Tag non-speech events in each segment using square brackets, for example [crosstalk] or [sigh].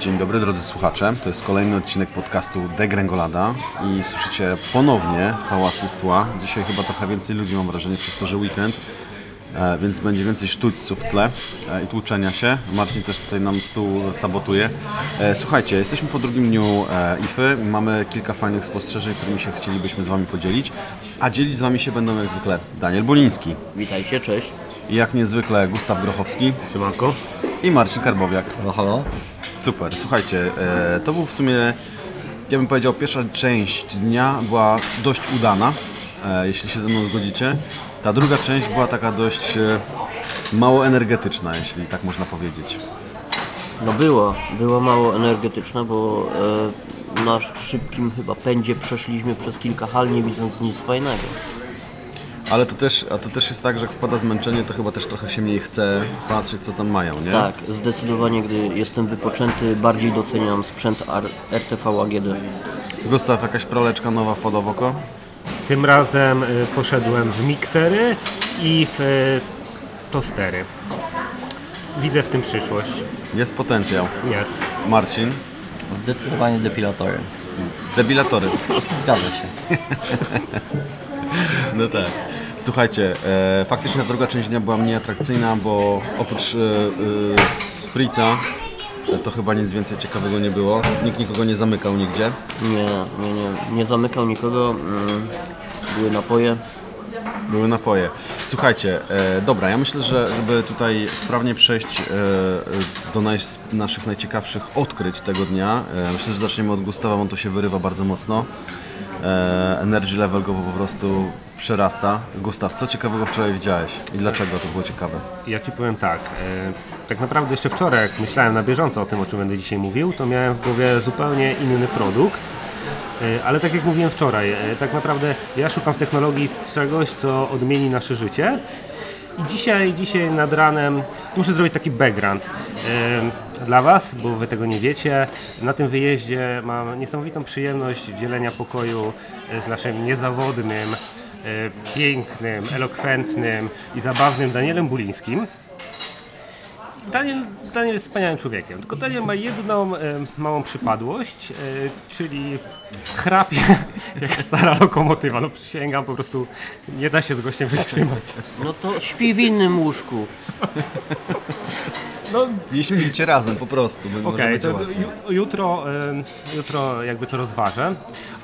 Dzień dobry drodzy słuchacze, to jest kolejny odcinek podcastu Degrengolada i słyszycie ponownie hałasy z tła. Dzisiaj chyba trochę więcej ludzi mam wrażenie przez to, że weekend, e, więc będzie więcej sztućców w tle e, i tłuczenia się. Marcin też tutaj nam stół sabotuje. E, Słuchajcie, jesteśmy po drugim dniu IFY, mamy kilka fajnych spostrzeżeń, którymi się chcielibyśmy z Wami podzielić, a dzielić z Wami się będą jak zwykle Daniel Buliński Witajcie, cześć. i jak niezwykle Gustaw Grochowski Siemanko. i Marcin Karbowiak. No halo. Super, słuchajcie, e, to był w sumie, ja bym powiedział, pierwsza część dnia była dość udana, e, jeśli się ze mną zgodzicie. Ta druga część była taka dość e, mało energetyczna, jeśli tak można powiedzieć. No było, było mało energetyczne, bo na szybkim chyba pędzie przeszliśmy przez kilka hal, nie widząc nic fajnego. Ale to też, a to też jest tak, że jak wpada zmęczenie, to chyba też trochę się mniej chce patrzeć, co tam mają, nie? Tak, zdecydowanie, gdy jestem wypoczęty, bardziej doceniam sprzęt RTV AGD. Gustaw, jakaś praleczka nowa wpadła w oko? Tym razem y, poszedłem w miksery i w y, tostery. Widzę w tym przyszłość. Jest potencjał. Jest. Marcin, Zdecydowanie depilatory. debilatory. Zgadza się. [laughs] No tak. Słuchajcie, e, faktycznie ta druga część dnia była mniej atrakcyjna, bo oprócz e, e, z Frica e, to chyba nic więcej ciekawego nie było. Nikt nikogo nie zamykał nigdzie. Nie, nie, nie, nie zamykał nikogo. Mm, były napoje. Były napoje. Słuchajcie, e, dobra, ja myślę, że żeby tutaj sprawnie przejść e, e, do naj, naszych najciekawszych odkryć tego dnia, e, myślę, że zaczniemy od Gustawa, on to się wyrywa bardzo mocno. E, energy level go po prostu przerasta. Gustaw, co ciekawego wczoraj widziałeś i dlaczego to było ciekawe? Ja ci powiem tak. y, tak naprawdę jeszcze wczoraj, jak myślałem na bieżąco o tym, o czym będę dzisiaj mówił, to miałem w głowie zupełnie inny produkt. Y, Ale tak jak mówiłem wczoraj, tak naprawdę ja szukam w technologii czegoś, co odmieni nasze życie. I dzisiaj, dzisiaj nad ranem muszę zrobić taki background dla Was, bo Wy tego nie wiecie. Na tym wyjeździe mam niesamowitą przyjemność dzielenia pokoju y, z naszym niezawodnym, y, pięknym, elokwentnym i zabawnym Danielem Bulińskim. Daniel, Daniel jest wspaniałym człowiekiem, tylko Daniel ma jedną e, małą przypadłość, e, czyli chrapie [laughs] jak stara lokomotywa. No przysięgam, po prostu nie da się z gościem wytrzymać. No to śpi w innym łóżku. No Nie śpijcie razem po prostu, bo może okej, będzie to łatwiej. ju, jutro, e, jutro jakby to rozważę,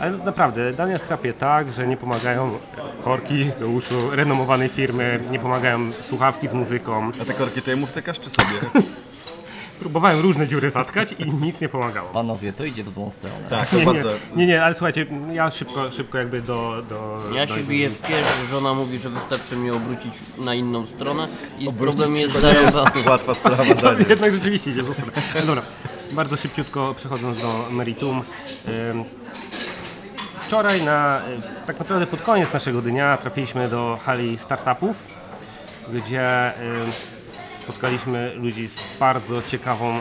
ale naprawdę Daniel chrapie tak, że nie pomagają korki do uszu renomowanej firmy, nie pomagają słuchawki z muzyką. A te korki to jemu wtykasz czy sobie? [laughs] Próbowałem różne dziury zatkać i nic nie pomagało. Panowie, to idzie w złą stronę. Tak, to Nie, nie, bardzo. nie, nie, ale słuchajcie, ja szybko, szybko jakby do... do Ja do się biję w pierś, żona mówi, że wystarczy mnie obrócić na inną stronę i Obrócić problem jest jest zarąbany. łatwa sprawa, [laughs] Daniel. Jednak rzeczywiście idzie super. No dobra, bardzo szybciutko przechodząc do meritum. Ym, Wczoraj na, y, tak naprawdę pod koniec naszego dnia trafiliśmy do hali startupów, gdzie ym, spotkaliśmy ludzi z bardzo ciekawą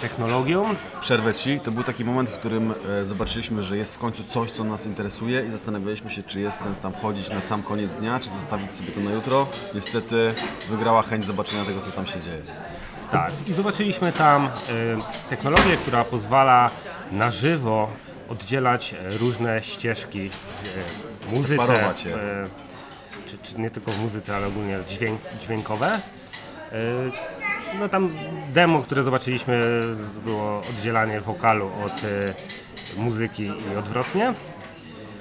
technologią. Przerwę Ci, to był taki moment, w którym e, zobaczyliśmy, że jest w końcu coś, co nas interesuje i zastanawialiśmy się, czy jest sens tam wchodzić na sam koniec dnia, czy zostawić sobie to na jutro. Niestety wygrała chęć zobaczenia tego, co tam się dzieje. Tak, i zobaczyliśmy tam y, technologię, która pozwala na żywo oddzielać e, różne ścieżki w e, muzyce, Separować je. w, e, czy, czy nie tylko w muzyce, ale ogólnie dźwięk, dźwiękowe. E, No tam demo, które zobaczyliśmy było oddzielanie wokalu od e, muzyki i odwrotnie.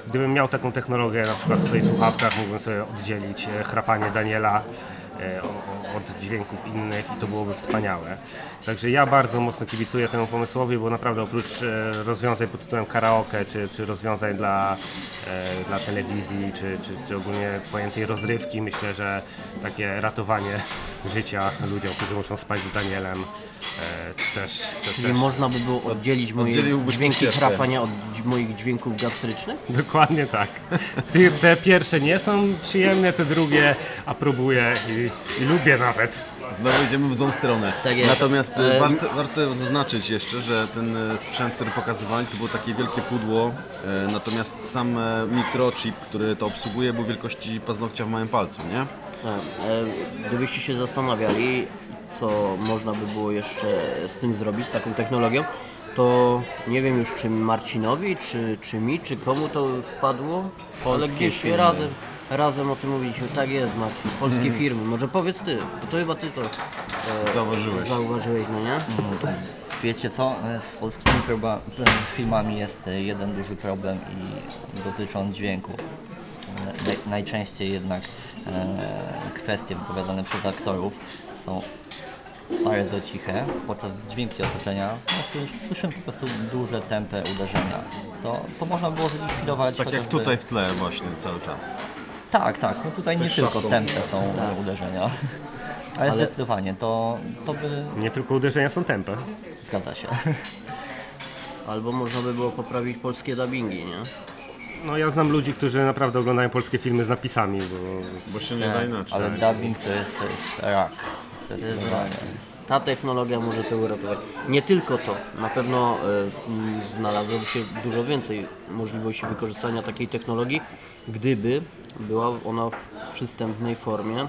Gdybym miał taką technologię na przykład w swoich słuchawkach, mógłbym sobie oddzielić e, chrapanie Daniela od dźwięków innych i to byłoby wspaniałe. Także ja bardzo mocno kibicuję temu pomysłowi, bo naprawdę oprócz e, rozwiązań pod tytułem karaoke, czy, czy rozwiązań dla, e, dla telewizji, czy, czy, czy ogólnie pojętej rozrywki, myślę, że takie ratowanie życia ludziom, którzy muszą spać z Danielem, e, też, też, Czyli też można by było oddzielić moje dźwięki chrapania od moich dźwięków gastrycznych? Dokładnie tak. Ty, te pierwsze nie są przyjemne, te drugie aprobuję i, i lubię nawet. Znowu idziemy w złą stronę. Tak jest. Natomiast e, warto, warto zaznaczyć jeszcze, że ten e, sprzęt, który pokazywali, to było takie wielkie pudło, e, natomiast sam e, mikrochip, który to obsługuje, był wielkości paznokcia w małym palcu, nie? Tak, e, Gdybyście się zastanawiali, co można by było jeszcze z tym zrobić, z taką technologią, to nie wiem już czy Marcinowi, czy, czy mi, czy komu to wpadło, ale Polskie gdzieś firmy. razem, razem o tym mówiliśmy. Tak jest Marcin, polskie firmy. Może powiedz ty, bo to chyba ty to e, Zauważyłeś. zauważyłeś, no nie? Wiecie co, z polskimi proba- filmami jest jeden duży problem i dotyczy on dźwięku. Naj, najczęściej jednak e, kwestie wypowiadane przez aktorów są bardzo ciche, podczas gdy dźwięki otoczenia no, słysz- słyszymy po prostu duże, tępe uderzenia. To, to można było zlikwidować Tak jak chociażby- tutaj w tle właśnie cały czas. Tak, tak, no tutaj nie tylko szafką. tępe są uderzenia. Ale, zdecydowanie to, to by Nie tylko uderzenia są tempe. zgadza się. [laughs] Albo można by było poprawić polskie dubbingi, nie? No ja znam ludzi, którzy naprawdę oglądają polskie filmy z napisami, bo Bo się nie da inaczej. Ale dubbing to jest, to jest rak. Zdecydowanie. Ta technologia może to uratować. Nie tylko to, na pewno e, m, znalazłoby się dużo więcej możliwości wykorzystania takiej technologii, gdyby była ona w przystępnej formie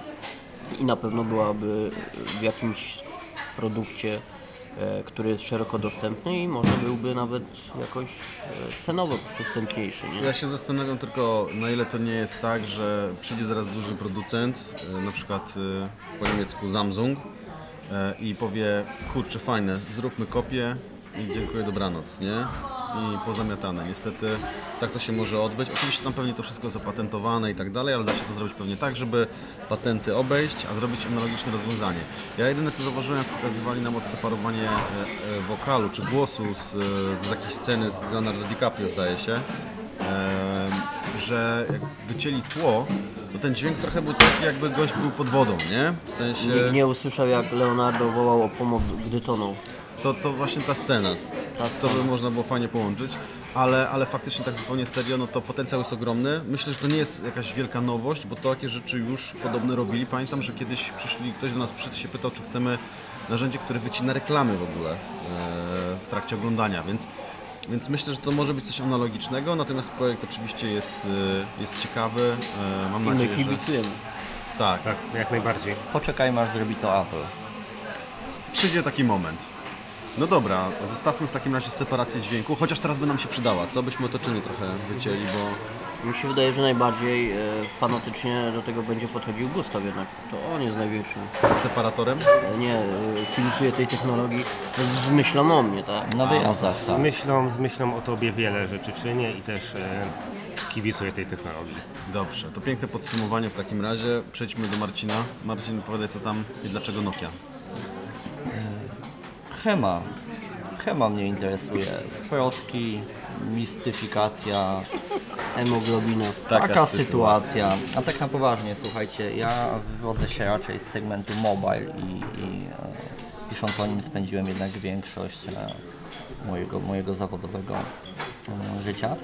i na pewno byłaby w jakimś produkcie, e, który jest szeroko dostępny i może byłby nawet jakoś e, cenowo przystępniejszy. Nie? Ja się zastanawiam tylko, na ile to nie jest tak, że przyjdzie zaraz duży producent, e, na przykład po niemiecku Samsung i powie, kurczę fajne, zróbmy kopię i dziękuję, dobranoc, nie? I pozamiatane. Niestety tak to się może odbyć. Oczywiście tam pewnie to wszystko jest opatentowane i tak dalej, ale da się to zrobić pewnie tak, żeby patenty obejść, a zrobić analogiczne rozwiązanie. Ja jedyne co zauważyłem, jak pokazywali nam odseparowanie e, e, wokalu czy głosu z, z jakiejś sceny z Leonardo DiCaprio zdaje się, Em, że jak wycięli tło, to ten dźwięk trochę był taki, jakby gość był pod wodą, nie? W sensie, Nikt nie usłyszał jak Leonardo wołał o pomoc, gdy tonął. To, to właśnie ta scena. To by można było fajnie połączyć, ale, ale faktycznie tak zupełnie serio, no to potencjał jest ogromny. Myślę, że to nie jest jakaś wielka nowość, bo takie rzeczy już podobne robili. Pamiętam, że kiedyś przyszli, ktoś do nas przyszedł się pytał, czy chcemy narzędzie, które wycina reklamy w ogóle e, w trakcie oglądania, więc więc myślę, że to może być coś analogicznego, natomiast projekt oczywiście jest, e, jest ciekawy. E, Mam I my nadzieję, że... kibicujemy. Tak, tak, jak najbardziej. Poczekajmy aż zrobi to Apple. przyjdzie taki moment. No dobra, zostawmy w takim razie separację dźwięku, chociaż teraz by nam się przydała, co? Byśmy otoczenie trochę wycięli, bo Mi się wydaje, że najbardziej e, fanatycznie do tego będzie podchodził Gustaw jednak. To on jest największym. z separatorem. E, Nie, e, kibicuje tej technologii z myślą o mnie, tak? Na wyjazdach, Z tak. myślą, z myślą o tobie wiele rzeczy czynię i też e, kibicuję tej technologii. Dobrze, to piękne podsumowanie w takim razie. Przejdźmy do Marcina. Marcin, opowiadaj co tam i dlaczego Nokia. Chema. Chema mnie interesuje. Proszki, mistyfikacja, Hemoglobina. Taka taka, sytuacja. sytuacja. A tak na poważnie, słuchajcie, ja wywodzę się raczej z segmentu mobile i, i e, pisząc o nim spędziłem jednak większość e, mojego, mojego zawodowego e, życia.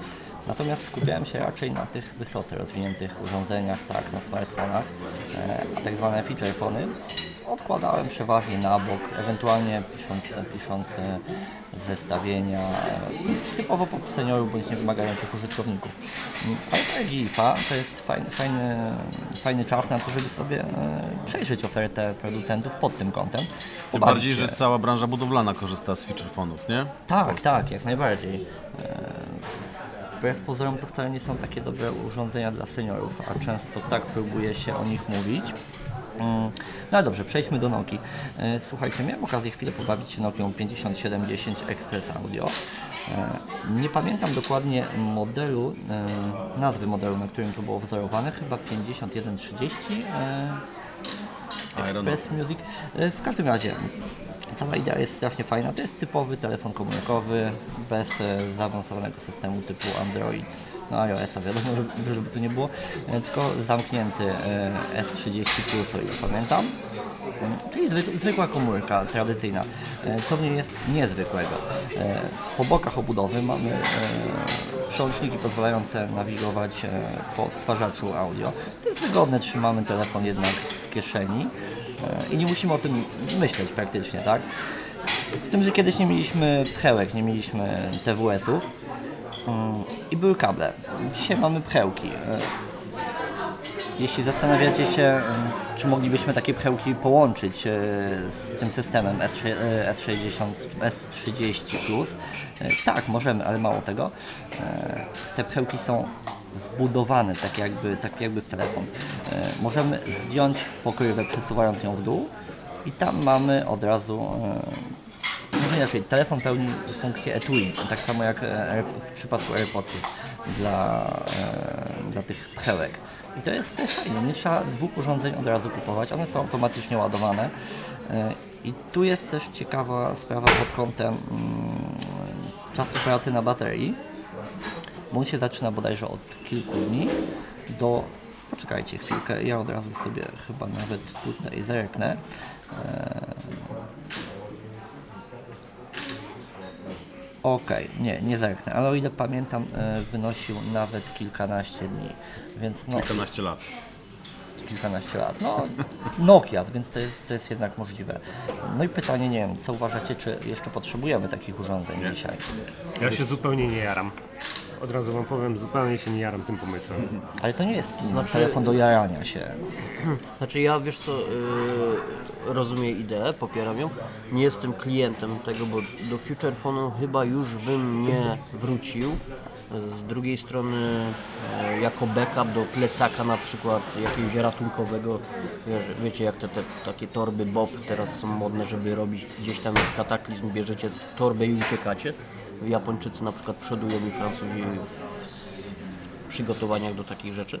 Natomiast skupiałem się raczej na tych wysoce rozwiniętych urządzeniach, tak, na smartfonach, e, a tak zwane feature phony odkładałem przeważnie na bok, ewentualnie pisząc, pisząc zestawienia e, typowo pod seniorów bądź niewymagających użytkowników. Ale ta GIFA to jest fajny, fajny, fajny czas na to, żeby sobie e, przejrzeć ofertę producentów pod tym kątem. Tym bardziej, się. że cała branża budowlana korzysta z feature fonów, nie? Tak, tak, jak najbardziej. E, Wbrew pozorom to wcale nie są takie dobre urządzenia dla seniorów, a często tak próbuje się o nich mówić. Mm, No ale dobrze, przejdźmy do Nokii. E, Słuchajcie, miałem okazję chwilę pobawić się Nokią 5710 Express Audio. E, Nie pamiętam dokładnie modelu, e, nazwy modelu, na którym to było wzorowane, chyba 5130. e, I don't know. Express Music. W każdym razie, cała idea jest strasznie fajna. To jest typowy telefon komórkowy, bez zaawansowanego systemu typu Android na iOS-a, wiadomo, żeby, żeby tu nie było, e, tylko zamknięty e, S30 Plus, o ile pamiętam. Mm, Czyli zwyk, zwykła komórka tradycyjna. E, Co w niej jest niezwykłego? Po bokach obudowy mamy przełączniki pozwalające nawigować po odtwarzaczu audio. To jest wygodne, trzymamy telefon jednak w kieszeni i nie musimy o tym myśleć praktycznie, tak? Z tym, że kiedyś nie mieliśmy pchełek, nie mieliśmy TWS-ów i były kable. Dzisiaj mamy pchełki. E, Jeśli zastanawiacie się, mm, czy moglibyśmy takie pchełki połączyć e, z tym systemem S6, e, S60, S30 Plus, e, tak, możemy, ale mało tego. E, Te pchełki są wbudowane tak jakby, tak jakby w telefon. E, Możemy zdjąć pokrywę przesuwając ją w dół i tam mamy od razu e, inaczej, telefon pełni funkcję etui, tak samo jak e, w przypadku AirPodsów dla, e, dla tych pchełek. I to jest, to jest fajne, nie trzeba dwóch urządzeń od razu kupować, one są automatycznie ładowane. E, I tu jest też ciekawa sprawa pod kątem mm, czasu pracy na baterii, bo on się zaczyna bodajże od kilku dni do... Poczekajcie chwilkę, ja od razu sobie chyba nawet tutaj zerknę. Okej, nie, nie zerknę, ale o ile pamiętam, e, wynosił nawet kilkanaście dni, więc no, Kilkanaście lat. kilkanaście lat. No, Nokia, więc to jest, to jest jednak możliwe. No i pytanie, nie wiem, co uważacie, czy jeszcze potrzebujemy takich urządzeń dzisiaj? Ja się zupełnie nie jaram. Od razu wam powiem, zupełnie się nie jaram tym pomysłem. Ale to nie jest Znaczy- telefon do jarania się. [clears throat] Znaczy ja wiesz co, yy, rozumiem ideę, popieram ją. Nie jestem klientem tego, bo do Future Phone'u chyba już bym nie wrócił. Z drugiej strony e, jako backup do plecaka na przykład jakiegoś ratunkowego, wiesz, wiecie jak te, te takie torby Bob teraz są modne, żeby robić gdzieś tam jest kataklizm, bierzecie torbę i uciekacie. Japończycy na przykład przodują i Francuzi przygotowaniach do takich rzeczy.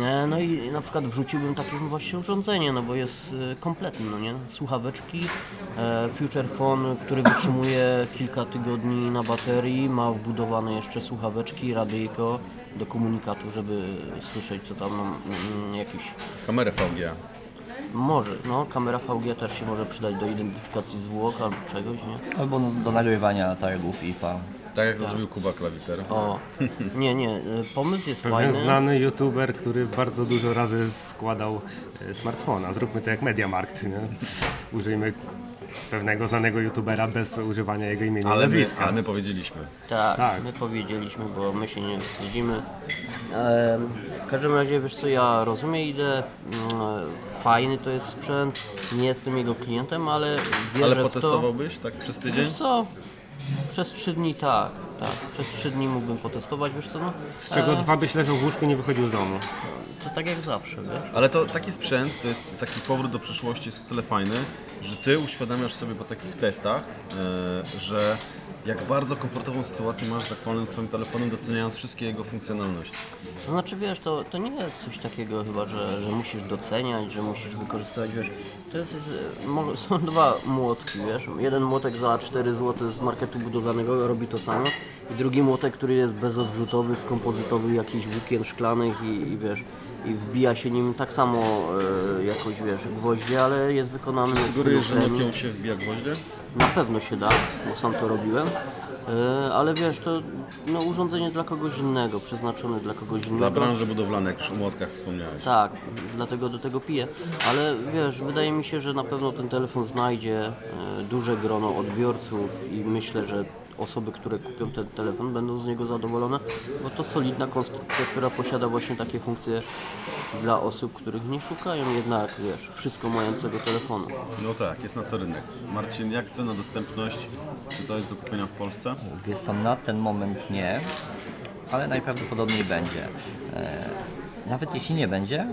E, No i na przykład wrzuciłbym takie właśnie urządzenie, no bo jest e, kompletny, no nie? Słuchaweczki, e, Future Phone, który wytrzymuje kilka tygodni na baterii, ma wbudowane jeszcze słuchaweczki, radyjko do komunikatu, żeby słyszeć co tam, no, mm, jakiś Kamerę VGA. Może, no kamera VG też się może przydać do identyfikacji zwłok albo czegoś, nie? Albo do nagrywania targów IFA. Tak jak to zrobił Kuba Klawiter. O, nie, nie, e, pomysł jest Pewien fajny. znany youtuber, który bardzo dużo razy składał e, smartfona. Zróbmy to jak Mediamarkt, nie? Użyjmy pewnego znanego youtubera bez używania jego imienia Ale nazwiska. ale my powiedzieliśmy. Tak, Tak. my powiedzieliśmy, bo my się nie wstydzimy. W każdym razie, wiesz co, ja rozumiem ideę, mm, fajny to jest sprzęt, nie jestem jego klientem, ale wierzę Ale w to. potestowałbyś tak przez tydzień? Wiesz co, przez trzy dni tak, tak, przez trzy dni mógłbym potestować, wiesz co, no. Z czego e, dwa byś leżał w łóżku i nie wychodził z domu. To tak jak zawsze, wiesz. Ale to taki sprzęt, to jest taki powrót do przeszłości, jest o tyle fajny, że ty uświadamiasz sobie po takich testach, e, że jak bardzo komfortową sytuację masz z aktualnym swoim telefonem, doceniając wszystkie jego funkcjonalności. To znaczy, wiesz, to, to nie jest coś takiego chyba, że, że musisz doceniać, że musisz wykorzystywać, wiesz, to jest, jest [laughs] są dwa młotki, wiesz, jeden młotek za 4 zł z marketu budowlanego robi to samo i drugi młotek, który jest bezodrzutowy, skompozytowy, jakichś włókien szklanych i, i wiesz, i wbija się nim tak samo e, jakoś, wiesz, gwoździe, ale jest wykonany w stylu Sugerujesz, że. Nokią się wbija gwoździe? Na pewno się da, bo sam to robiłem. E, Ale wiesz, to no, urządzenie dla kogoś innego, przeznaczone dla kogoś innego. Dla branży budowlanej, jak już o młotkach wspomniałeś. Tak, dlatego do tego piję. Ale wiesz, wydaje mi się, że na pewno ten telefon znajdzie e, duże grono odbiorców i myślę, że osoby, które kupią ten telefon będą z niego zadowolone, bo to solidna konstrukcja, która posiada właśnie takie funkcje dla osób, których nie szukają jednak, wiesz, wszystko mającego telefonu. No tak, jest na to rynek. Marcin, jak cena, dostępność? Czy to jest do kupienia w Polsce? Wiesz co, na ten moment nie, ale najprawdopodobniej będzie. E, nawet jeśli nie będzie,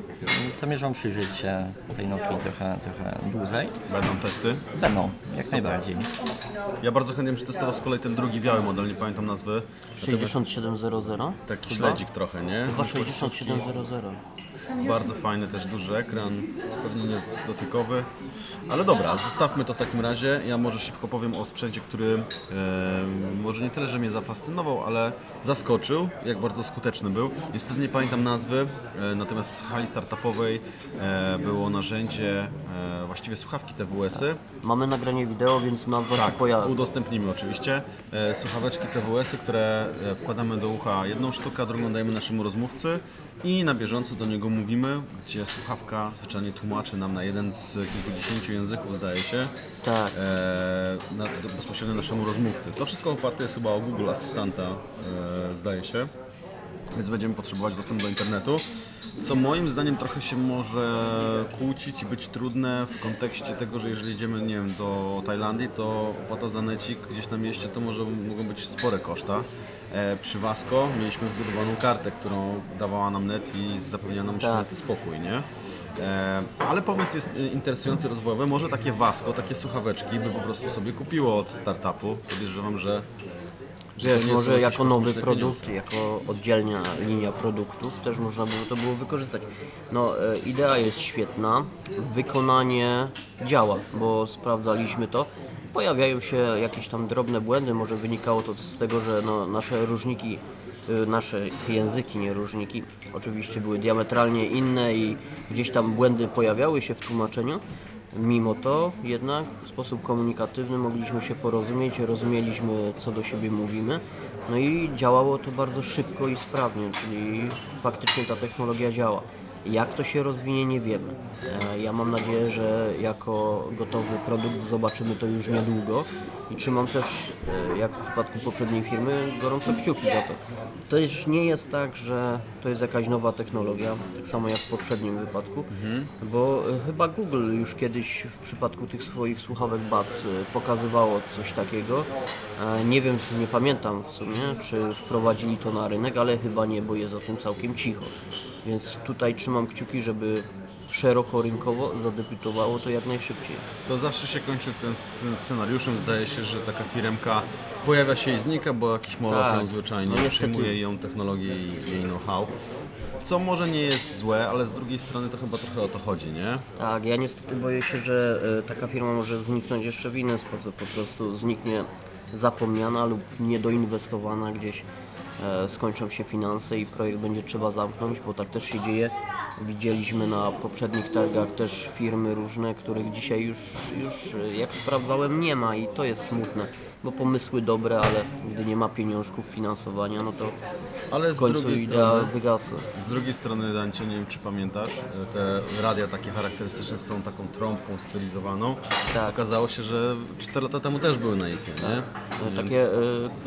zamierzam przyjrzeć się tej Nokii trochę, trochę dłużej. Będą testy. Będą, jak najbardziej. Ja bardzo chętnie bym przetestował z kolei ten drugi biały model, nie pamiętam nazwy. Natomiast 6700? Taki Chyba? śledzik trochę, nie? Chyba 6700. Bardzo fajny, też duży ekran, pewnie nie dotykowy. Ale dobra, zostawmy to w takim razie. Ja może szybko powiem o sprzęcie, który e, może nie tyle, że mnie zafascynował, ale zaskoczył, jak bardzo skuteczny był. Niestety nie pamiętam nazwy, natomiast w hali startupowej e, było narzędzie, e, właściwie słuchawki TWS-y. Mamy nagranie wideo, więc nazwa się Tak, pojawi. udostępnimy oczywiście. E, słuchaweczki TWS-y, które e, wkładamy do ucha jedną sztukę, drugą dajemy naszemu rozmówcy i na bieżąco do niego mówimy, gdzie słuchawka zwyczajnie tłumaczy nam na jeden z kilkudziesięciu języków, zdaje się, Tak. e, na, bezpośrednio naszemu rozmówcy. To wszystko oparte jest chyba o Google Asystanta, e, zdaje się, więc będziemy potrzebować dostępu do internetu. Co moim zdaniem trochę się może kłócić i być trudne w kontekście tego, że jeżeli jedziemy nie wiem, do Tajlandii, to opłata za necik gdzieś na mieście to może mogą być spore koszta. E, przy Vasco mieliśmy wbudowaną kartę, którą dawała nam net i zapewniała nam Tak. spokój, nie? E, ale pomysł jest interesujący, rozwojowy. Może takie Vasco, takie słuchaweczki by po prostu sobie kupiło od startupu. Podejrzewam, że to Wiesz, nie są może jakieś jako nowy kosmiczne produkt, pieniądze. jako oddzielna linia produktów też można było to było wykorzystać. No, e, idea jest świetna, wykonanie działa, bo sprawdzaliśmy to. Pojawiają się jakieś tam drobne błędy, może wynikało to z tego, że no, nasze różniki, y, nasze języki, nie różniki, oczywiście były diametralnie inne i gdzieś tam błędy pojawiały się w tłumaczeniu. Mimo to jednak w sposób komunikatywny mogliśmy się porozumieć, rozumieliśmy co do siebie mówimy. No i działało to bardzo szybko i sprawnie, czyli faktycznie ta technologia działa. Jak to się rozwinie, nie wiemy. E, Ja mam nadzieję, że jako gotowy produkt zobaczymy to już niedługo i trzymam też, e, jak w przypadku poprzedniej firmy, gorąco kciuki za to. To też nie jest tak, że to jest jakaś nowa technologia, tak samo jak w poprzednim wypadku, bo e, chyba Google już kiedyś w przypadku tych swoich słuchawek Buds pokazywało coś takiego. Nie wiem, nie pamiętam w sumie, czy wprowadzili to na rynek, ale chyba nie, bo jest o tym całkiem cicho. Więc tutaj trzymam kciuki, żeby szeroko rynkowo zadebiutowało to jak najszybciej. To zawsze się kończy ten, ten scenariuszem. Zdaje się, że taka firmka pojawia się i znika, bo jakiś moloch Tak. ją zwyczajnie No jej ją technologię i jej know-how. Co może nie jest złe, ale z drugiej strony to chyba trochę o to chodzi, nie? Tak, ja niestety boję się, że e, taka firma może zniknąć jeszcze w inny sposób. Po prostu zniknie zapomniana lub niedoinwestowana gdzieś. E, skończą się finanse i projekt będzie trzeba zamknąć, bo tak też się dzieje. Widzieliśmy na poprzednich targach też firmy różne, których dzisiaj już, już e, jak sprawdzałem nie ma i to jest smutne, bo pomysły dobre, ale gdy nie ma pieniążków finansowania, no to Ale w z końcu drugiej idea strony, wygasa. z drugiej strony, Dancie, nie wiem czy pamiętasz, te radia takie charakterystyczne z tą taką trąbką stylizowaną. Tak. Okazało się, że 4 lata temu też były na ich, nie? E, Takie e,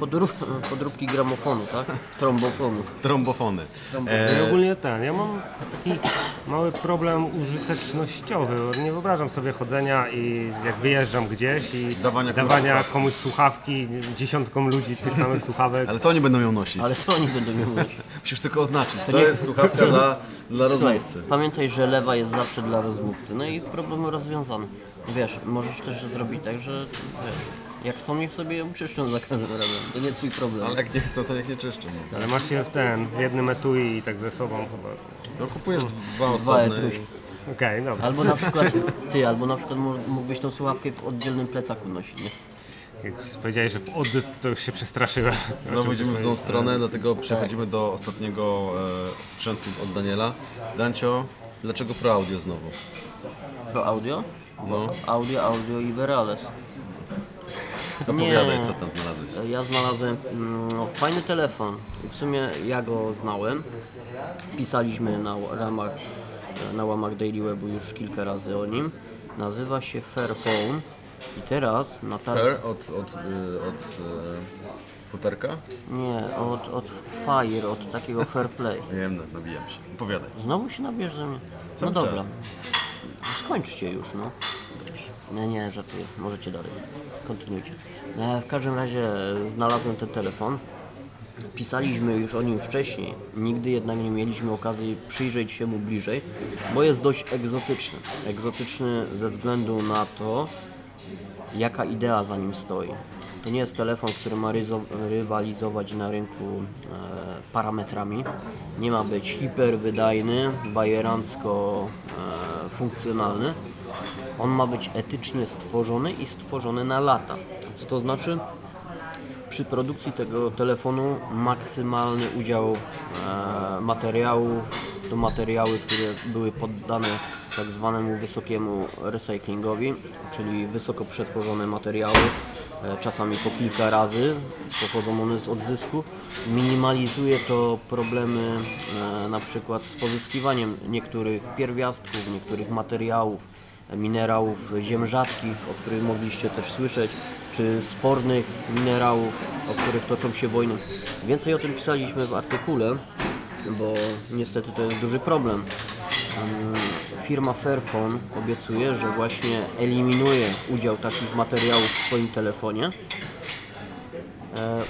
podrób, [laughs] podróbki gramofonu, tak? Trombofonu. Trombofony. No E, i ogólnie ten, ja mam taki mały problem użytecznościowy. bo Nie wyobrażam sobie chodzenia i jak wyjeżdżam gdzieś i Dawania komuś słuchawki. komuś słuchawki, dziesiątkom ludzi tych samych słuchawek. ale to oni będą ją nosić. Ale co oni będą mieć? [laughs] Musisz tylko oznaczyć. To, nie- jest słuchawka dla, dla Słuchaj, rozmówcy. pamiętaj, że lewa jest zawsze dla rozmówcy. No i problem rozwiązany. Wiesz, możesz też zrobić tak, że wiesz, jak chcą, niech sobie ją czyszczą za każdym razem. To nie twój problem. Ale jak nie chcą, to niech nie czyszczą. No. Ale masz się w ten, w jednym etui i tak ze sobą chyba. No kupujesz dwa Dwa osobne. i- Okej, dobra. Albo na [laughs] przykład ty, albo na przykład mógł- mógłbyś tą słuchawkę w oddzielnym plecaku nosić, nie? Jak powiedziałeś, że w od, to już się przestraszyłem. Znowu idziemy w złą stronę, dlatego przechodzimy do ostatniego e, sprzętu od Daniela. Dancio, dlaczego Pro Audio znowu? Pro audio? No, Audio, audio i Verales. opowiadaj co tam znalazłeś. Ja znalazłem mm, no, fajny telefon. W sumie ja go znałem. Pisaliśmy na ramach, na łamach Daily Webu już kilka razy o nim. Nazywa się Fairphone. I teraz na tar- Fair od, od, y, od y, futerka? Nie, od, od Fire, od takiego Fair Play. [laughs] Wiem, no, nabijam się. Opowiadaj. Znowu się nabierze mnie. No Cały dobra. czas. Skończcie już, no. Nie, nie, żartuję. Możecie dalej. Kontynuujcie. E, w każdym razie e, znalazłem ten telefon. Pisaliśmy już o nim wcześniej, nigdy jednak nie mieliśmy okazji przyjrzeć się mu bliżej, bo jest dość egzotyczny. Egzotyczny ze względu na to, jaka idea za nim stoi. To nie jest telefon, który ma rywalizować na rynku e, parametrami. Nie ma być hiperwydajny, bajerancko e, funkcjonalny. On ma być etycznie stworzony i stworzony na lata. Co to znaczy? Przy produkcji tego telefonu maksymalny udział e, materiałów to materiały, które były poddane tak zwanemu wysokiemu recyklingowi, czyli wysoko przetworzone materiały, e, czasami po kilka razy pochodzą one z odzysku. Minimalizuje to problemy e, na przykład z pozyskiwaniem niektórych pierwiastków, niektórych materiałów, minerałów ziem rzadkich, o których mogliście też słyszeć, czy spornych minerałów, o których toczą się wojny. Więcej o tym pisaliśmy w artykule, bo niestety to jest duży problem. Firma Fairphone obiecuje, że właśnie eliminuje udział takich materiałów w swoim telefonie. E,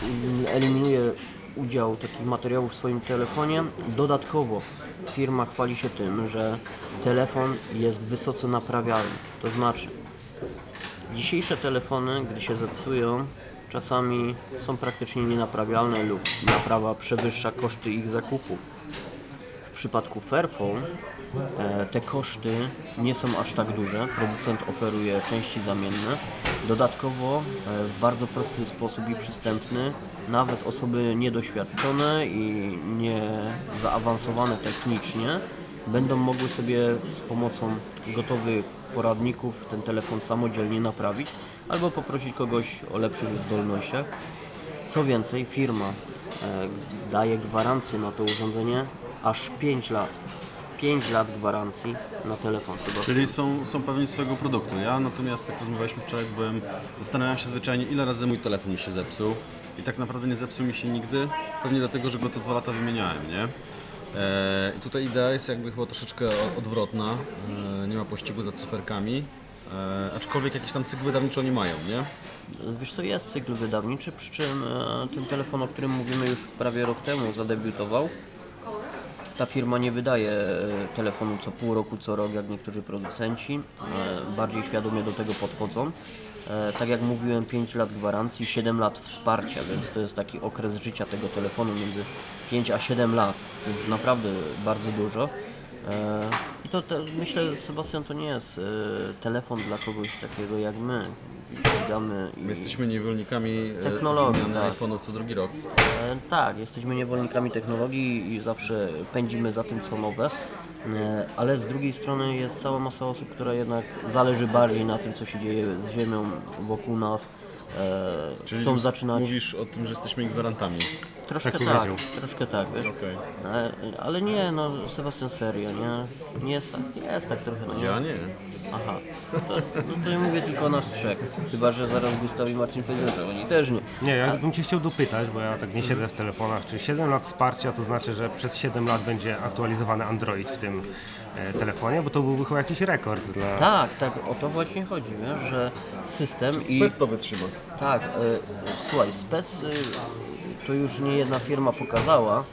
eliminuje udział takich materiałów w swoim telefonie. Dodatkowo firma chwali się tym, że telefon jest wysoce naprawialny. To znaczy, dzisiejsze telefony, gdy się zepsują, czasami są praktycznie nienaprawialne lub naprawa przewyższa koszty ich zakupu. W przypadku Fairphone te koszty nie są aż tak duże. Producent oferuje części zamienne. Dodatkowo e, w bardzo prosty sposób i przystępny nawet osoby niedoświadczone i nie zaawansowane technicznie będą mogły sobie z pomocą gotowych poradników ten telefon samodzielnie naprawić albo poprosić kogoś o lepszych zdolnościach. Co więcej, firma e, daje gwarancję na to urządzenie aż 5 lat. 5 lat gwarancji na telefon Sebastian. Czyli są, są pewni swojego produktu. Ja natomiast, jak rozmawialiśmy wczoraj, byłem, zastanawiałem się zwyczajnie, ile razy mój telefon mi się zepsuł. I tak naprawdę nie zepsuł mi się nigdy, pewnie dlatego, że go co dwa lata wymieniałem, nie? E, I tutaj idea jest jakby chyba troszeczkę odwrotna. E, nie ma pościgu za cyferkami. E, aczkolwiek jakiś tam cykl wydawniczy oni mają, nie? Wiesz co, jest cykl wydawniczy, przy czym e, ten telefon, o którym mówimy już prawie rok temu zadebiutował. Ta firma nie wydaje e, telefonu co pół roku, co rok, jak niektórzy producenci. E, Bardziej świadomie do tego podchodzą. E, Tak jak mówiłem, 5 lat gwarancji, 7 lat wsparcia, więc to jest taki okres życia tego telefonu między 5 a 7 lat. To jest naprawdę bardzo dużo. I to te, myślę, Sebastian, to nie jest telefon dla kogoś takiego jak my. Ścigamy i My jesteśmy niewolnikami e, Technologii, zmiany tak. iPhone'u co drugi rok. E, Tak, jesteśmy niewolnikami technologii i zawsze pędzimy za tym, co nowe. E, Ale z drugiej strony jest cała masa osób, która jednak zależy bardziej na tym, co się dzieje z Ziemią wokół nas. E, chcą zaczynać. Mówisz o tym, że jesteśmy ich gwarantami. Troszkę Tak tak, powiedział. troszkę tak, wiesz. Okej. E, Ale nie, no Sebastian serio, nie? Nie jest tak, jest tak trochę, no nie? Ja nie. Aha, to, no to ja mówię tylko o nas trzech. Chyba, że zaraz Gustaw i Marcin powiedzą, że oni też nie. Nie, ja bym Cię chciał dopytać, bo ja tak nie siedzę w telefonach, czy 7 lat wsparcia to znaczy, że przez 7 lat będzie aktualizowany Android w tym e, telefonie, bo to byłby chyba jakiś rekord dla... Tak, tak, o to właśnie chodzi, wiesz, że system i... Spec to wytrzyma. Tak, e, słuchaj, spec y, to już nie jedna firma pokazała,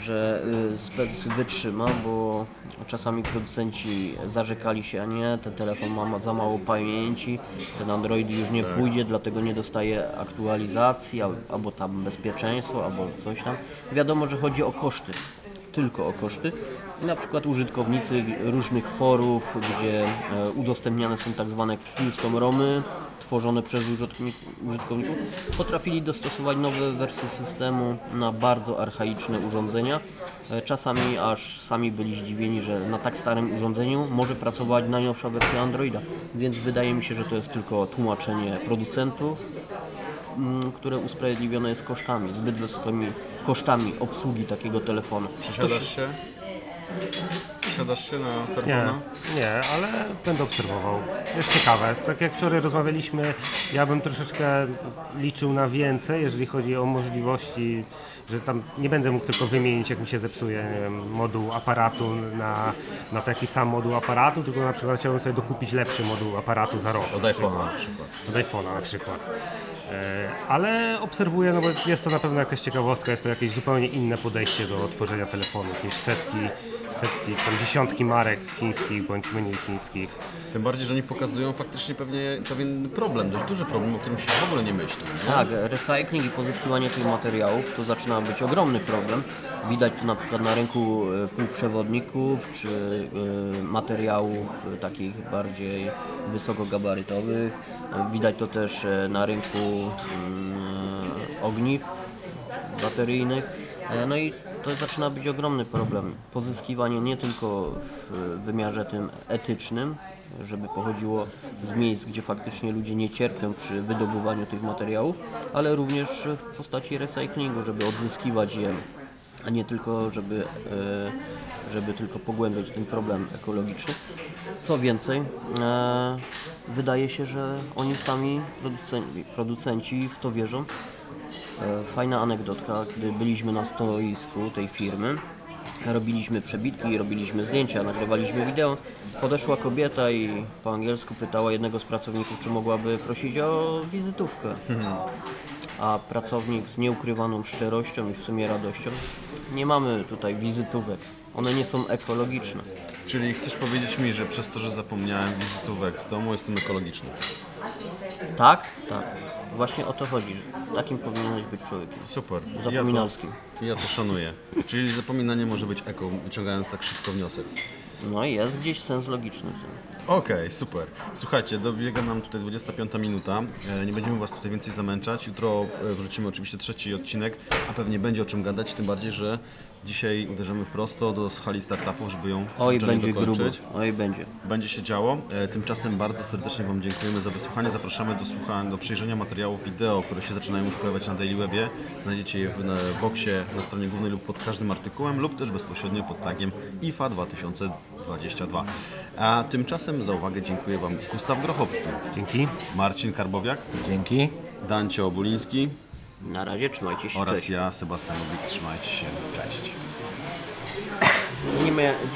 że y, spec wytrzyma, bo czasami producenci zarzekali się, a nie, ten telefon ma ma za mało pamięci, ten Android już nie pójdzie, dlatego nie dostaje aktualizacji, al- albo tam bezpieczeństwo, albo coś tam. Wiadomo, że chodzi o koszty, tylko o koszty. I na przykład użytkownicy różnych forów, gdzie e, udostępniane są tak zwane custom romy, tworzone przez użytkownik- użytkowników, potrafili dostosować nowe wersje systemu na bardzo archaiczne urządzenia. E, Czasami aż sami byli zdziwieni, że na tak starym urządzeniu może pracować najnowsza wersja Androida. Więc wydaje mi się, że to jest tylko tłumaczenie producentów, mm, które usprawiedliwione jest kosztami, zbyt wysokimi kosztami obsługi takiego telefonu. Przesiadasz się? Przesiadasz się na Nie, Fairphona? nie, ale będę obserwował. Jest ciekawe. Tak jak wczoraj rozmawialiśmy, ja bym troszeczkę liczył na więcej, jeżeli chodzi o możliwości, że tam nie będę mógł tylko wymienić, jak mi się zepsuje nie wiem, moduł aparatu na, na taki sam moduł aparatu, tylko na przykład chciałbym sobie dokupić lepszy moduł aparatu za rok. Od iPhone'a na przykład. Od iPhone'a na przykład. E, Ale obserwuję, no bo jest to na pewno jakaś ciekawostka, jest to jakieś zupełnie inne podejście do tworzenia telefonów niż setki, setki, tam dziesiątki marek chińskich bądź mniej chińskich. Tym bardziej, że oni pokazują faktycznie pewnie, pewien problem, dość duży problem, o którym się w ogóle nie myśli. nie? Tak, recycling i pozyskiwanie tych materiałów to zaczyna być ogromny problem. Widać to na przykład na rynku e, półprzewodników czy e, materiałów e, takich bardziej wysokogabarytowych. Widać to też na rynku mm, ogniw bateryjnych. E, No i to zaczyna być ogromny problem. Pozyskiwanie nie tylko w wymiarze tym etycznym, żeby pochodziło z miejsc, gdzie faktycznie ludzie nie cierpią przy wydobywaniu tych materiałów, ale również w postaci recyklingu, żeby odzyskiwać je, a nie tylko, żeby, e, żeby tylko pogłębiać ten problem ekologiczny. Co więcej, e, wydaje się, że oni sami, producenci, producenci w to wierzą, Fajna anegdotka, kiedy byliśmy na stoisku tej firmy, robiliśmy przebitki, robiliśmy zdjęcia, nagrywaliśmy wideo, podeszła kobieta i po angielsku pytała jednego z pracowników, czy mogłaby prosić o wizytówkę. A pracownik z nieukrywaną szczerością i w sumie radością, nie mamy tutaj wizytówek, one nie są ekologiczne. Czyli chcesz powiedzieć mi, że przez to, że zapomniałem wizytówek z domu, jestem ekologiczny. Tak? Tak. Właśnie o to chodzi, że takim powinieneś być człowiekiem. Super. Zapominalskim. Ja to, ja to szanuję. Czyli zapominanie może być eko, wyciągając tak szybko wniosek. No i jest gdzieś sens logiczny w tym. Okej, super. Słuchajcie, dobiega nam tutaj 25 minuta. E, Nie będziemy Was tutaj więcej zamęczać. Jutro e, wrzucimy oczywiście trzeci odcinek, a pewnie będzie o czym gadać, tym bardziej, że dzisiaj uderzymy w prosto do hali startupów, żeby ją Oj, będzie grubo. dokończyć. Oj, będzie. Będzie się działo. E, Tymczasem bardzo serdecznie Wam dziękujemy za wysłuchanie. Zapraszamy do, słuchania, do przejrzenia materiałów wideo, które się zaczynają już pojawiać na Daily Webie. Znajdziecie je w na boksie na stronie głównej lub pod każdym artykułem, lub też bezpośrednio pod tagiem IFA 2022. A tymczasem za uwagę dziękuję Wam Gustaw Grochowski, Dzięki. Marcin Karbowiak, Dzięki. Dancio Obuliński Na razie trzymajcie się. oraz Cześć. ja, Sebastian Lubik. Trzymajcie się. Cześć. Nie ma,